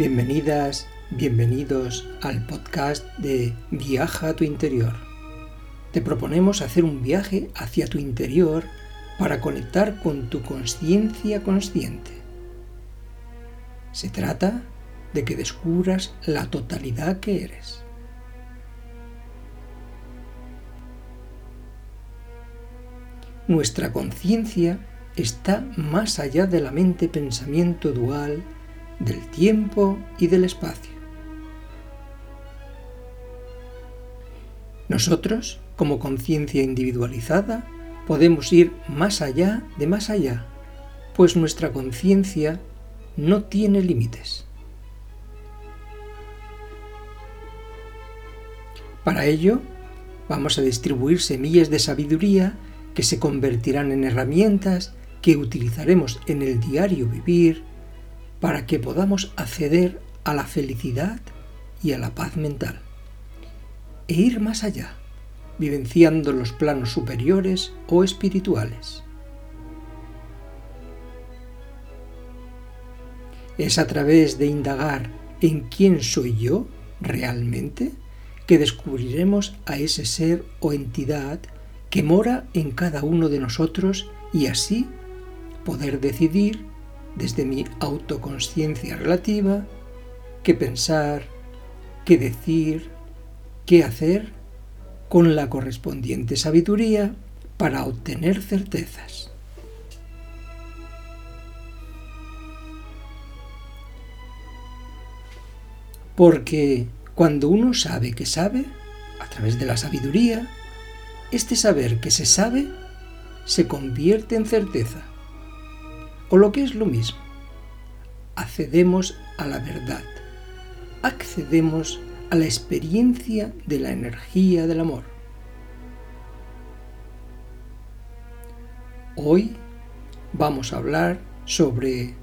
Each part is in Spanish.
Bienvenidas, bienvenidos al podcast de Viaja a tu interior. Te proponemos hacer un viaje hacia tu interior para conectar con tu conciencia consciente. Se trata de que descubras la totalidad que eres. Nuestra conciencia está más allá de la mente-pensamiento dual del tiempo y del espacio. Nosotros, como conciencia individualizada, podemos ir más allá de más allá, pues nuestra conciencia no tiene límites. Para ello, vamos a distribuir semillas de sabiduría que se convertirán en herramientas que utilizaremos en el diario vivir para que podamos acceder a la felicidad y a la paz mental e ir más allá, vivenciando los planos superiores o espirituales. Es a través de indagar en quién soy yo realmente que descubriremos a ese ser o entidad que mora en cada uno de nosotros y así poder decidir desde mi autoconsciencia relativa, qué pensar, qué decir, qué hacer con la correspondiente sabiduría para obtener certezas. Porque cuando uno sabe que sabe, a través de la sabiduría, este saber que se sabe se convierte en certeza o lo que es lo mismo, accedemos a la verdad, accedemos a la experiencia de la energía del amor. Hoy vamos a hablar sobre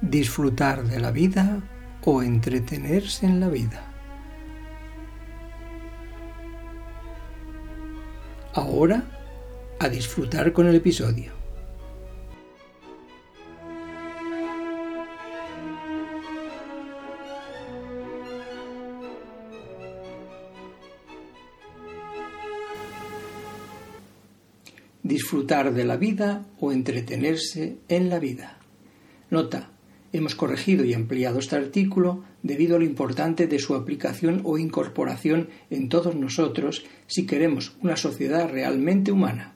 disfrutar de la vida o entretenerse en la vida. Ahora a disfrutar con el episodio. Disfrutar de la vida o entretenerse en la vida. Nota, hemos corregido y ampliado este artículo debido a lo importante de su aplicación o incorporación en todos nosotros si queremos una sociedad realmente humana,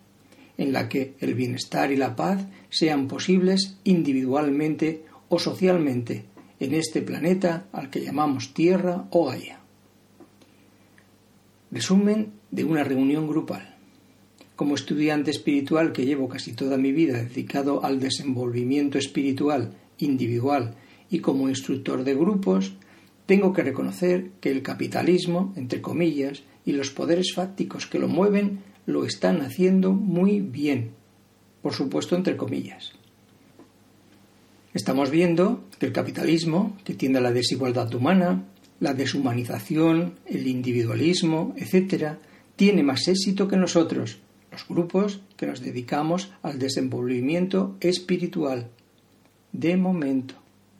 en la que el bienestar y la paz sean posibles individualmente o socialmente en este planeta al que llamamos Tierra o Gaia. Resumen de una reunión grupal. Como estudiante espiritual que llevo casi toda mi vida dedicado al desenvolvimiento espiritual individual y como instructor de grupos, tengo que reconocer que el capitalismo, entre comillas, y los poderes fácticos que lo mueven lo están haciendo muy bien, por supuesto entre comillas. Estamos viendo que el capitalismo, que tiende a la desigualdad humana, la deshumanización, el individualismo, etc., tiene más éxito que nosotros, los grupos que nos dedicamos al desenvolvimiento espiritual. De momento.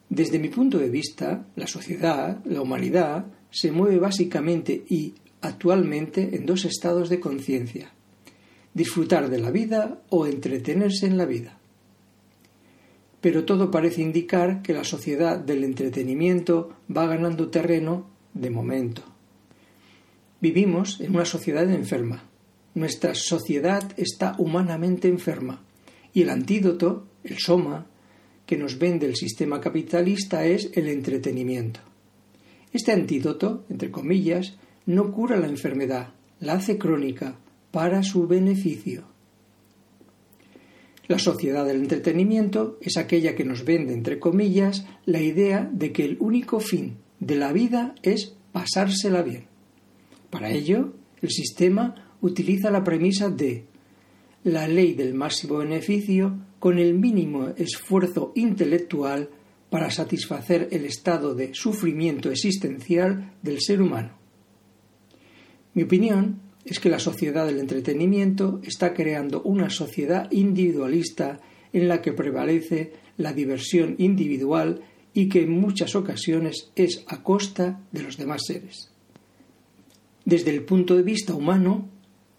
Desde mi punto de vista, la sociedad, la humanidad, se mueve básicamente y actualmente en dos estados de conciencia. Disfrutar de la vida o entretenerse en la vida. Pero todo parece indicar que la sociedad del entretenimiento va ganando terreno de momento. Vivimos en una sociedad enferma, nuestra sociedad está humanamente enferma y el antídoto, el soma, que nos vende el sistema capitalista es el entretenimiento. Este antídoto, entre comillas, no cura la enfermedad, la hace crónica para su beneficio. La sociedad del entretenimiento es aquella que nos vende, entre comillas, la idea de que el único fin de la vida es pasársela bien. Para ello, el sistema utiliza la premisa de la ley del máximo beneficio con el mínimo esfuerzo intelectual para satisfacer el estado de sufrimiento existencial del ser humano. Mi opinión es que la sociedad del entretenimiento está creando una sociedad individualista en la que prevalece la diversión individual y que en muchas ocasiones es a costa de los demás seres. Desde el punto de vista humano,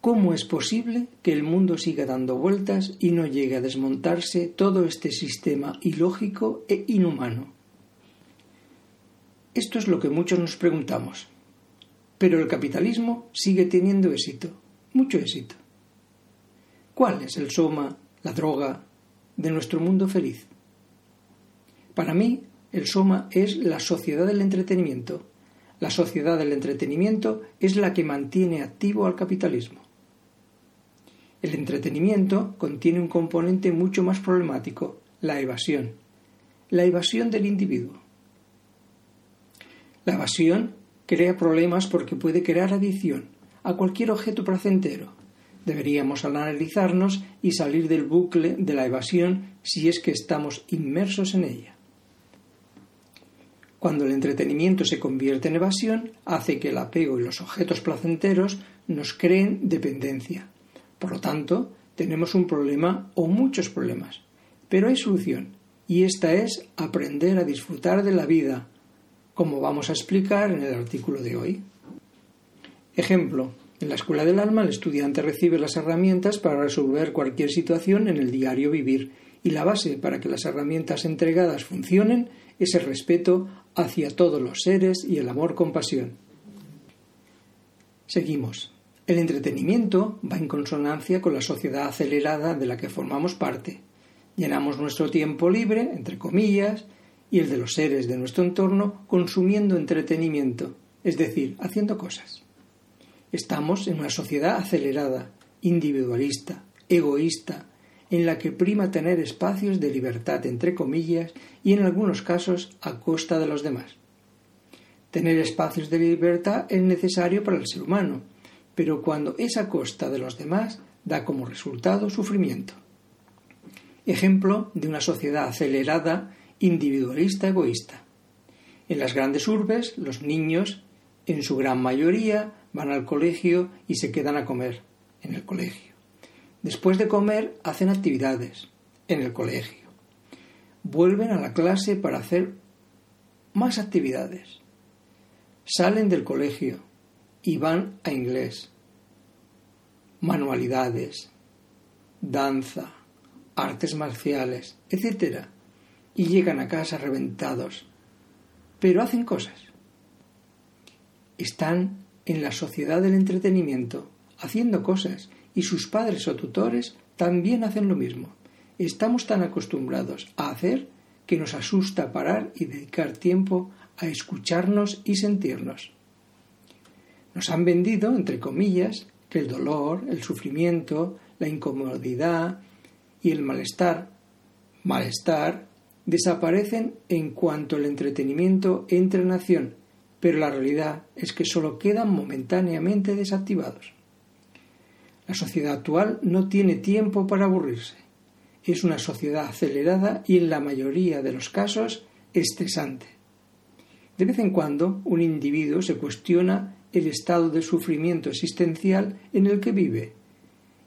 ¿cómo es posible que el mundo siga dando vueltas y no llegue a desmontarse todo este sistema ilógico e inhumano? Esto es lo que muchos nos preguntamos. Pero el capitalismo sigue teniendo éxito, mucho éxito. ¿Cuál es el soma, la droga, de nuestro mundo feliz? Para mí, el Soma es la sociedad del entretenimiento. La sociedad del entretenimiento es la que mantiene activo al capitalismo. El entretenimiento contiene un componente mucho más problemático, la evasión. La evasión del individuo. La evasión crea problemas porque puede crear adicción a cualquier objeto placentero. Deberíamos analizarnos y salir del bucle de la evasión si es que estamos inmersos en ella. Cuando el entretenimiento se convierte en evasión, hace que el apego y los objetos placenteros nos creen dependencia. Por lo tanto, tenemos un problema o muchos problemas. Pero hay solución, y esta es aprender a disfrutar de la vida, como vamos a explicar en el artículo de hoy. Ejemplo. En la escuela del alma el estudiante recibe las herramientas para resolver cualquier situación en el diario vivir y la base para que las herramientas entregadas funcionen es el respeto hacia todos los seres y el amor-compasión. Seguimos. El entretenimiento va en consonancia con la sociedad acelerada de la que formamos parte. Llenamos nuestro tiempo libre, entre comillas, y el de los seres de nuestro entorno consumiendo entretenimiento, es decir, haciendo cosas. Estamos en una sociedad acelerada, individualista, egoísta, en la que prima tener espacios de libertad entre comillas y en algunos casos a costa de los demás. Tener espacios de libertad es necesario para el ser humano, pero cuando es a costa de los demás da como resultado sufrimiento. Ejemplo de una sociedad acelerada, individualista, egoísta. En las grandes urbes, los niños, en su gran mayoría, van al colegio y se quedan a comer en el colegio. Después de comer hacen actividades en el colegio. Vuelven a la clase para hacer más actividades. Salen del colegio y van a inglés, manualidades, danza, artes marciales, etc. Y llegan a casa reventados. Pero hacen cosas. Están en la sociedad del entretenimiento, haciendo cosas y sus padres o tutores también hacen lo mismo. Estamos tan acostumbrados a hacer que nos asusta parar y dedicar tiempo a escucharnos y sentirnos. Nos han vendido, entre comillas, que el dolor, el sufrimiento, la incomodidad y el malestar, malestar, desaparecen en cuanto el entretenimiento entra en acción, pero la realidad es que solo quedan momentáneamente desactivados. La sociedad actual no tiene tiempo para aburrirse. Es una sociedad acelerada y en la mayoría de los casos estresante. De vez en cuando un individuo se cuestiona el estado de sufrimiento existencial en el que vive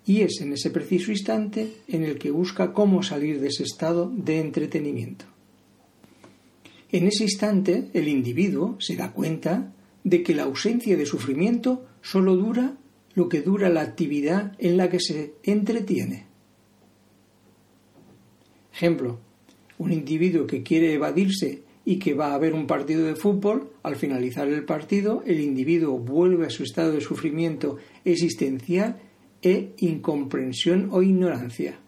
y es en ese preciso instante en el que busca cómo salir de ese estado de entretenimiento. En ese instante el individuo se da cuenta de que la ausencia de sufrimiento solo dura lo que dura la actividad en la que se entretiene. Ejemplo, un individuo que quiere evadirse y que va a ver un partido de fútbol, al finalizar el partido, el individuo vuelve a su estado de sufrimiento existencial e incomprensión o ignorancia.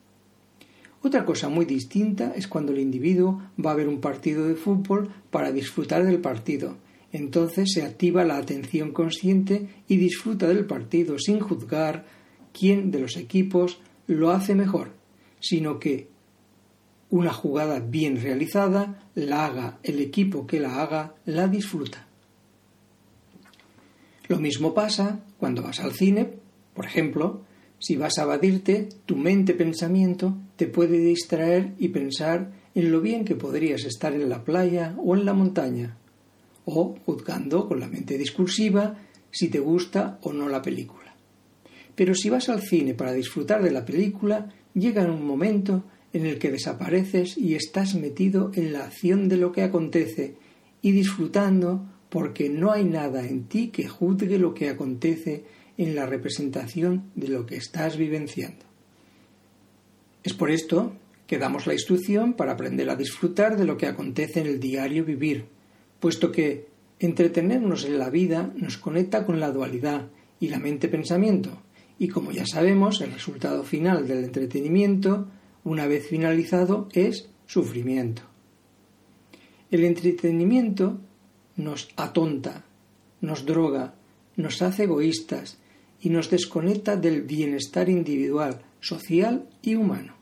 Otra cosa muy distinta es cuando el individuo va a ver un partido de fútbol para disfrutar del partido entonces se activa la atención consciente y disfruta del partido sin juzgar quién de los equipos lo hace mejor, sino que una jugada bien realizada la haga el equipo que la haga, la disfruta. Lo mismo pasa cuando vas al cine, por ejemplo, si vas a evadirte, tu mente pensamiento te puede distraer y pensar en lo bien que podrías estar en la playa o en la montaña, o juzgando con la mente discursiva si te gusta o no la película. Pero si vas al cine para disfrutar de la película, llega un momento en el que desapareces y estás metido en la acción de lo que acontece y disfrutando porque no hay nada en ti que juzgue lo que acontece en la representación de lo que estás vivenciando. Es por esto que damos la instrucción para aprender a disfrutar de lo que acontece en el diario vivir, puesto que entretenernos en la vida nos conecta con la dualidad y la mente-pensamiento, y como ya sabemos, el resultado final del entretenimiento, una vez finalizado, es sufrimiento. El entretenimiento nos atonta, nos droga, nos hace egoístas y nos desconecta del bienestar individual, social y humano.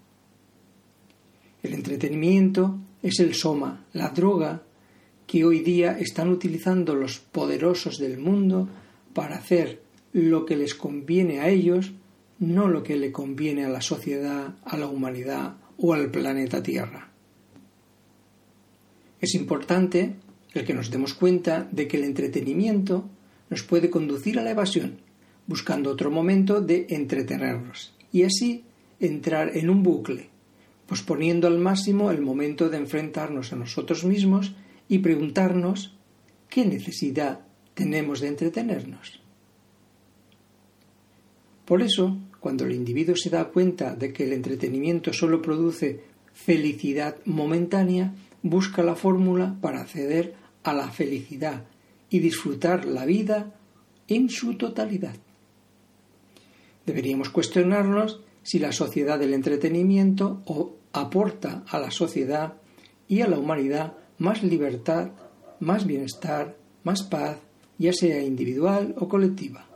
El entretenimiento es el soma, la droga que hoy día están utilizando los poderosos del mundo para hacer lo que les conviene a ellos, no lo que le conviene a la sociedad, a la humanidad o al planeta Tierra. Es importante el que nos demos cuenta de que el entretenimiento nos puede conducir a la evasión, buscando otro momento de entretenernos, y así entrar en un bucle, posponiendo al máximo el momento de enfrentarnos a nosotros mismos y preguntarnos qué necesidad tenemos de entretenernos. Por eso, cuando el individuo se da cuenta de que el entretenimiento solo produce felicidad momentánea, busca la fórmula para acceder a la felicidad y disfrutar la vida en su totalidad. Deberíamos cuestionarnos si la sociedad del entretenimiento aporta a la sociedad y a la humanidad más libertad, más bienestar, más paz, ya sea individual o colectiva.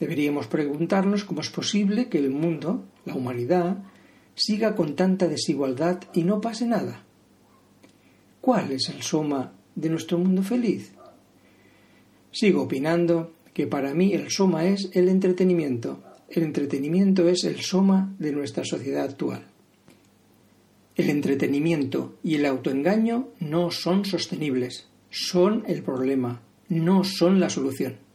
Deberíamos preguntarnos cómo es posible que el mundo, la humanidad, siga con tanta desigualdad y no pase nada. ¿Cuál es el soma de nuestro mundo feliz? Sigo opinando que para mí el soma es el entretenimiento. El entretenimiento es el soma de nuestra sociedad actual. El entretenimiento y el autoengaño no son sostenibles, son el problema, no son la solución.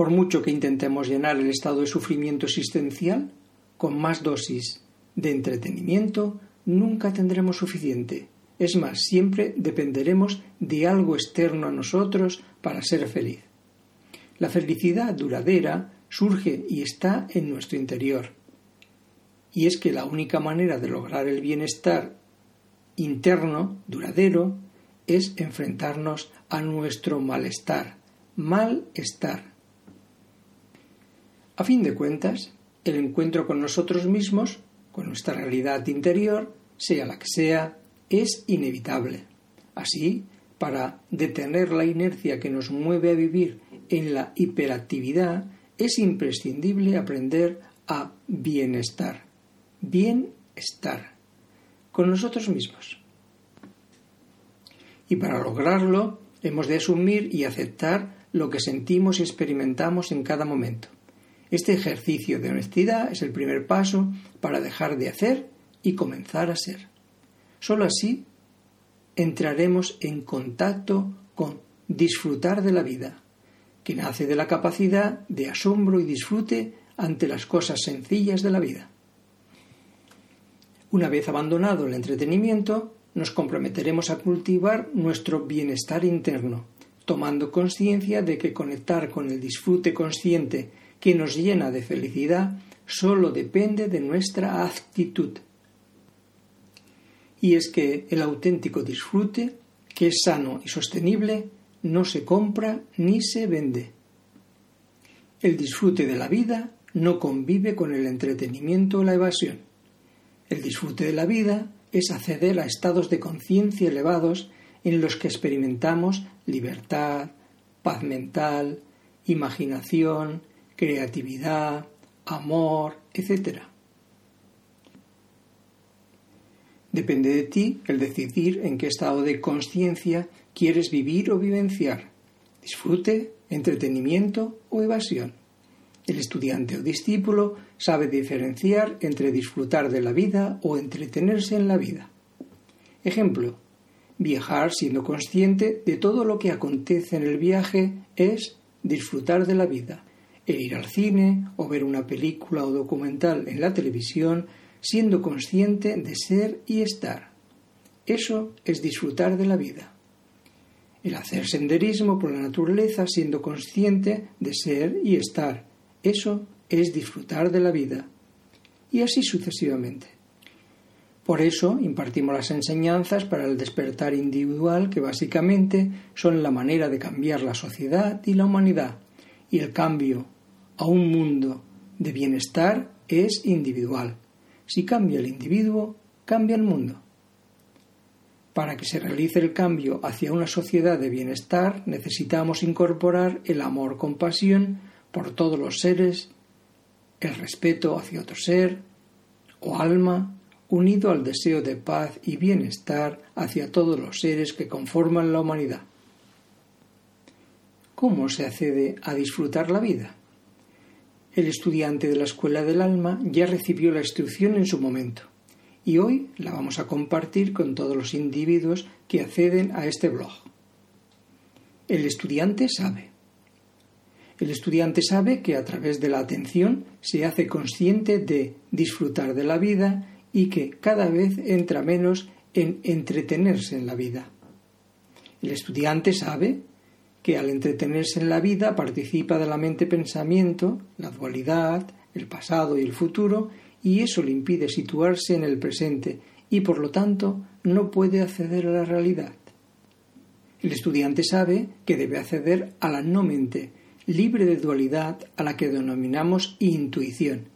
Por mucho que intentemos llenar el estado de sufrimiento existencial, con más dosis de entretenimiento nunca tendremos suficiente es más, siempre dependeremos de algo externo a nosotros para ser feliz. La felicidad duradera surge y está en nuestro interior. Y es que la única manera de lograr el bienestar interno, duradero, es enfrentarnos a nuestro malestar, malestar. A fin de cuentas, el encuentro con nosotros mismos, con nuestra realidad interior, sea la que sea, es inevitable. Así, para detener la inercia que nos mueve a vivir en la hiperactividad, es imprescindible aprender a bienestar. Bienestar. Con nosotros mismos. Y para lograrlo, hemos de asumir y aceptar lo que sentimos y experimentamos en cada momento. Este ejercicio de honestidad es el primer paso para dejar de hacer y comenzar a ser. Solo así entraremos en contacto con disfrutar de la vida, que nace de la capacidad de asombro y disfrute ante las cosas sencillas de la vida. Una vez abandonado el entretenimiento, nos comprometeremos a cultivar nuestro bienestar interno, tomando conciencia de que conectar con el disfrute consciente que nos llena de felicidad solo depende de nuestra actitud y es que el auténtico disfrute, que es sano y sostenible, no se compra ni se vende. El disfrute de la vida no convive con el entretenimiento o la evasión. El disfrute de la vida es acceder a estados de conciencia elevados en los que experimentamos libertad, paz mental, imaginación, creatividad, amor, etc. Depende de ti el decidir en qué estado de conciencia quieres vivir o vivenciar. Disfrute, entretenimiento o evasión. El estudiante o discípulo sabe diferenciar entre disfrutar de la vida o entretenerse en la vida. Ejemplo, viajar siendo consciente de todo lo que acontece en el viaje es disfrutar de la vida. E ir al cine o ver una película o documental en la televisión siendo consciente de ser y estar. Eso es disfrutar de la vida. El hacer senderismo por la naturaleza siendo consciente de ser y estar. Eso es disfrutar de la vida. Y así sucesivamente. Por eso impartimos las enseñanzas para el despertar individual que básicamente son la manera de cambiar la sociedad y la humanidad. Y el cambio a un mundo de bienestar es individual. Si cambia el individuo, cambia el mundo. Para que se realice el cambio hacia una sociedad de bienestar necesitamos incorporar el amor-compasión por todos los seres, el respeto hacia otro ser o alma, unido al deseo de paz y bienestar hacia todos los seres que conforman la humanidad. ¿Cómo se accede a disfrutar la vida? El estudiante de la Escuela del Alma ya recibió la instrucción en su momento y hoy la vamos a compartir con todos los individuos que acceden a este blog. El estudiante sabe. El estudiante sabe que a través de la atención se hace consciente de disfrutar de la vida y que cada vez entra menos en entretenerse en la vida. El estudiante sabe que al entretenerse en la vida participa de la mente pensamiento, la dualidad, el pasado y el futuro, y eso le impide situarse en el presente y por lo tanto no puede acceder a la realidad. El estudiante sabe que debe acceder a la no mente, libre de dualidad a la que denominamos intuición.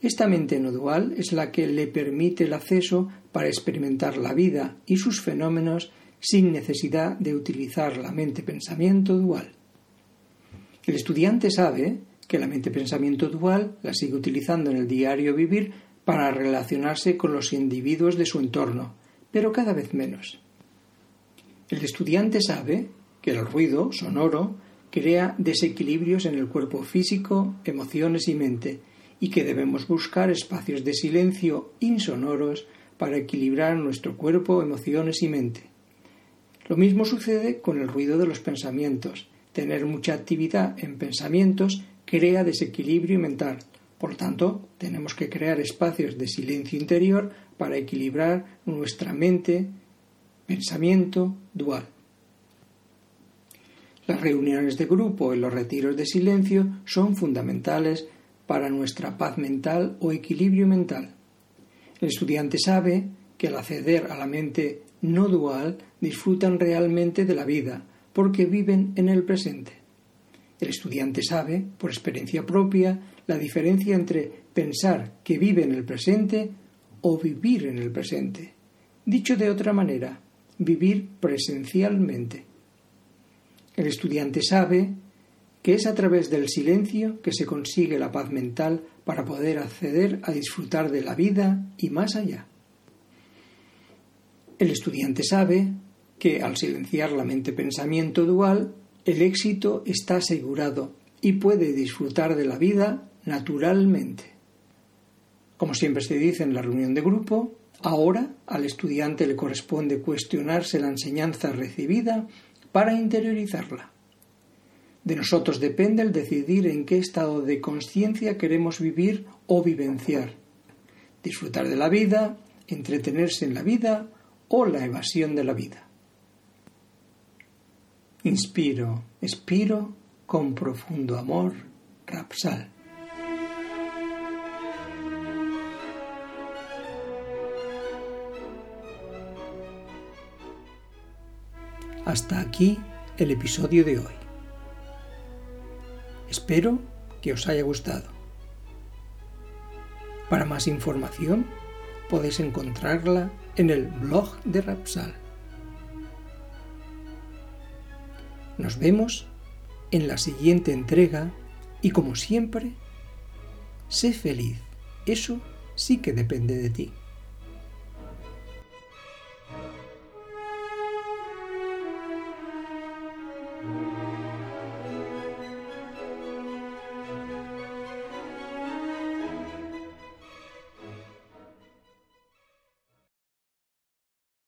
Esta mente no dual es la que le permite el acceso para experimentar la vida y sus fenómenos sin necesidad de utilizar la mente-pensamiento dual. El estudiante sabe que la mente-pensamiento dual la sigue utilizando en el diario vivir para relacionarse con los individuos de su entorno, pero cada vez menos. El estudiante sabe que el ruido sonoro crea desequilibrios en el cuerpo físico, emociones y mente, y que debemos buscar espacios de silencio insonoros para equilibrar nuestro cuerpo, emociones y mente. Lo mismo sucede con el ruido de los pensamientos. Tener mucha actividad en pensamientos crea desequilibrio mental. Por tanto, tenemos que crear espacios de silencio interior para equilibrar nuestra mente, pensamiento dual. Las reuniones de grupo y los retiros de silencio son fundamentales para nuestra paz mental o equilibrio mental. El estudiante sabe que al acceder a la mente no dual disfrutan realmente de la vida, porque viven en el presente. El estudiante sabe, por experiencia propia, la diferencia entre pensar que vive en el presente o vivir en el presente. Dicho de otra manera, vivir presencialmente. El estudiante sabe que es a través del silencio que se consigue la paz mental para poder acceder a disfrutar de la vida y más allá. El estudiante sabe que al silenciar la mente-pensamiento dual, el éxito está asegurado y puede disfrutar de la vida naturalmente. Como siempre se dice en la reunión de grupo, ahora al estudiante le corresponde cuestionarse la enseñanza recibida para interiorizarla. De nosotros depende el decidir en qué estado de conciencia queremos vivir o vivenciar, disfrutar de la vida, entretenerse en la vida o la evasión de la vida. Inspiro, expiro con profundo amor, Rapsal. Hasta aquí el episodio de hoy. Espero que os haya gustado. Para más información podéis encontrarla en el blog de Rapsal. Nos vemos en la siguiente entrega y como siempre, sé feliz. Eso sí que depende de ti.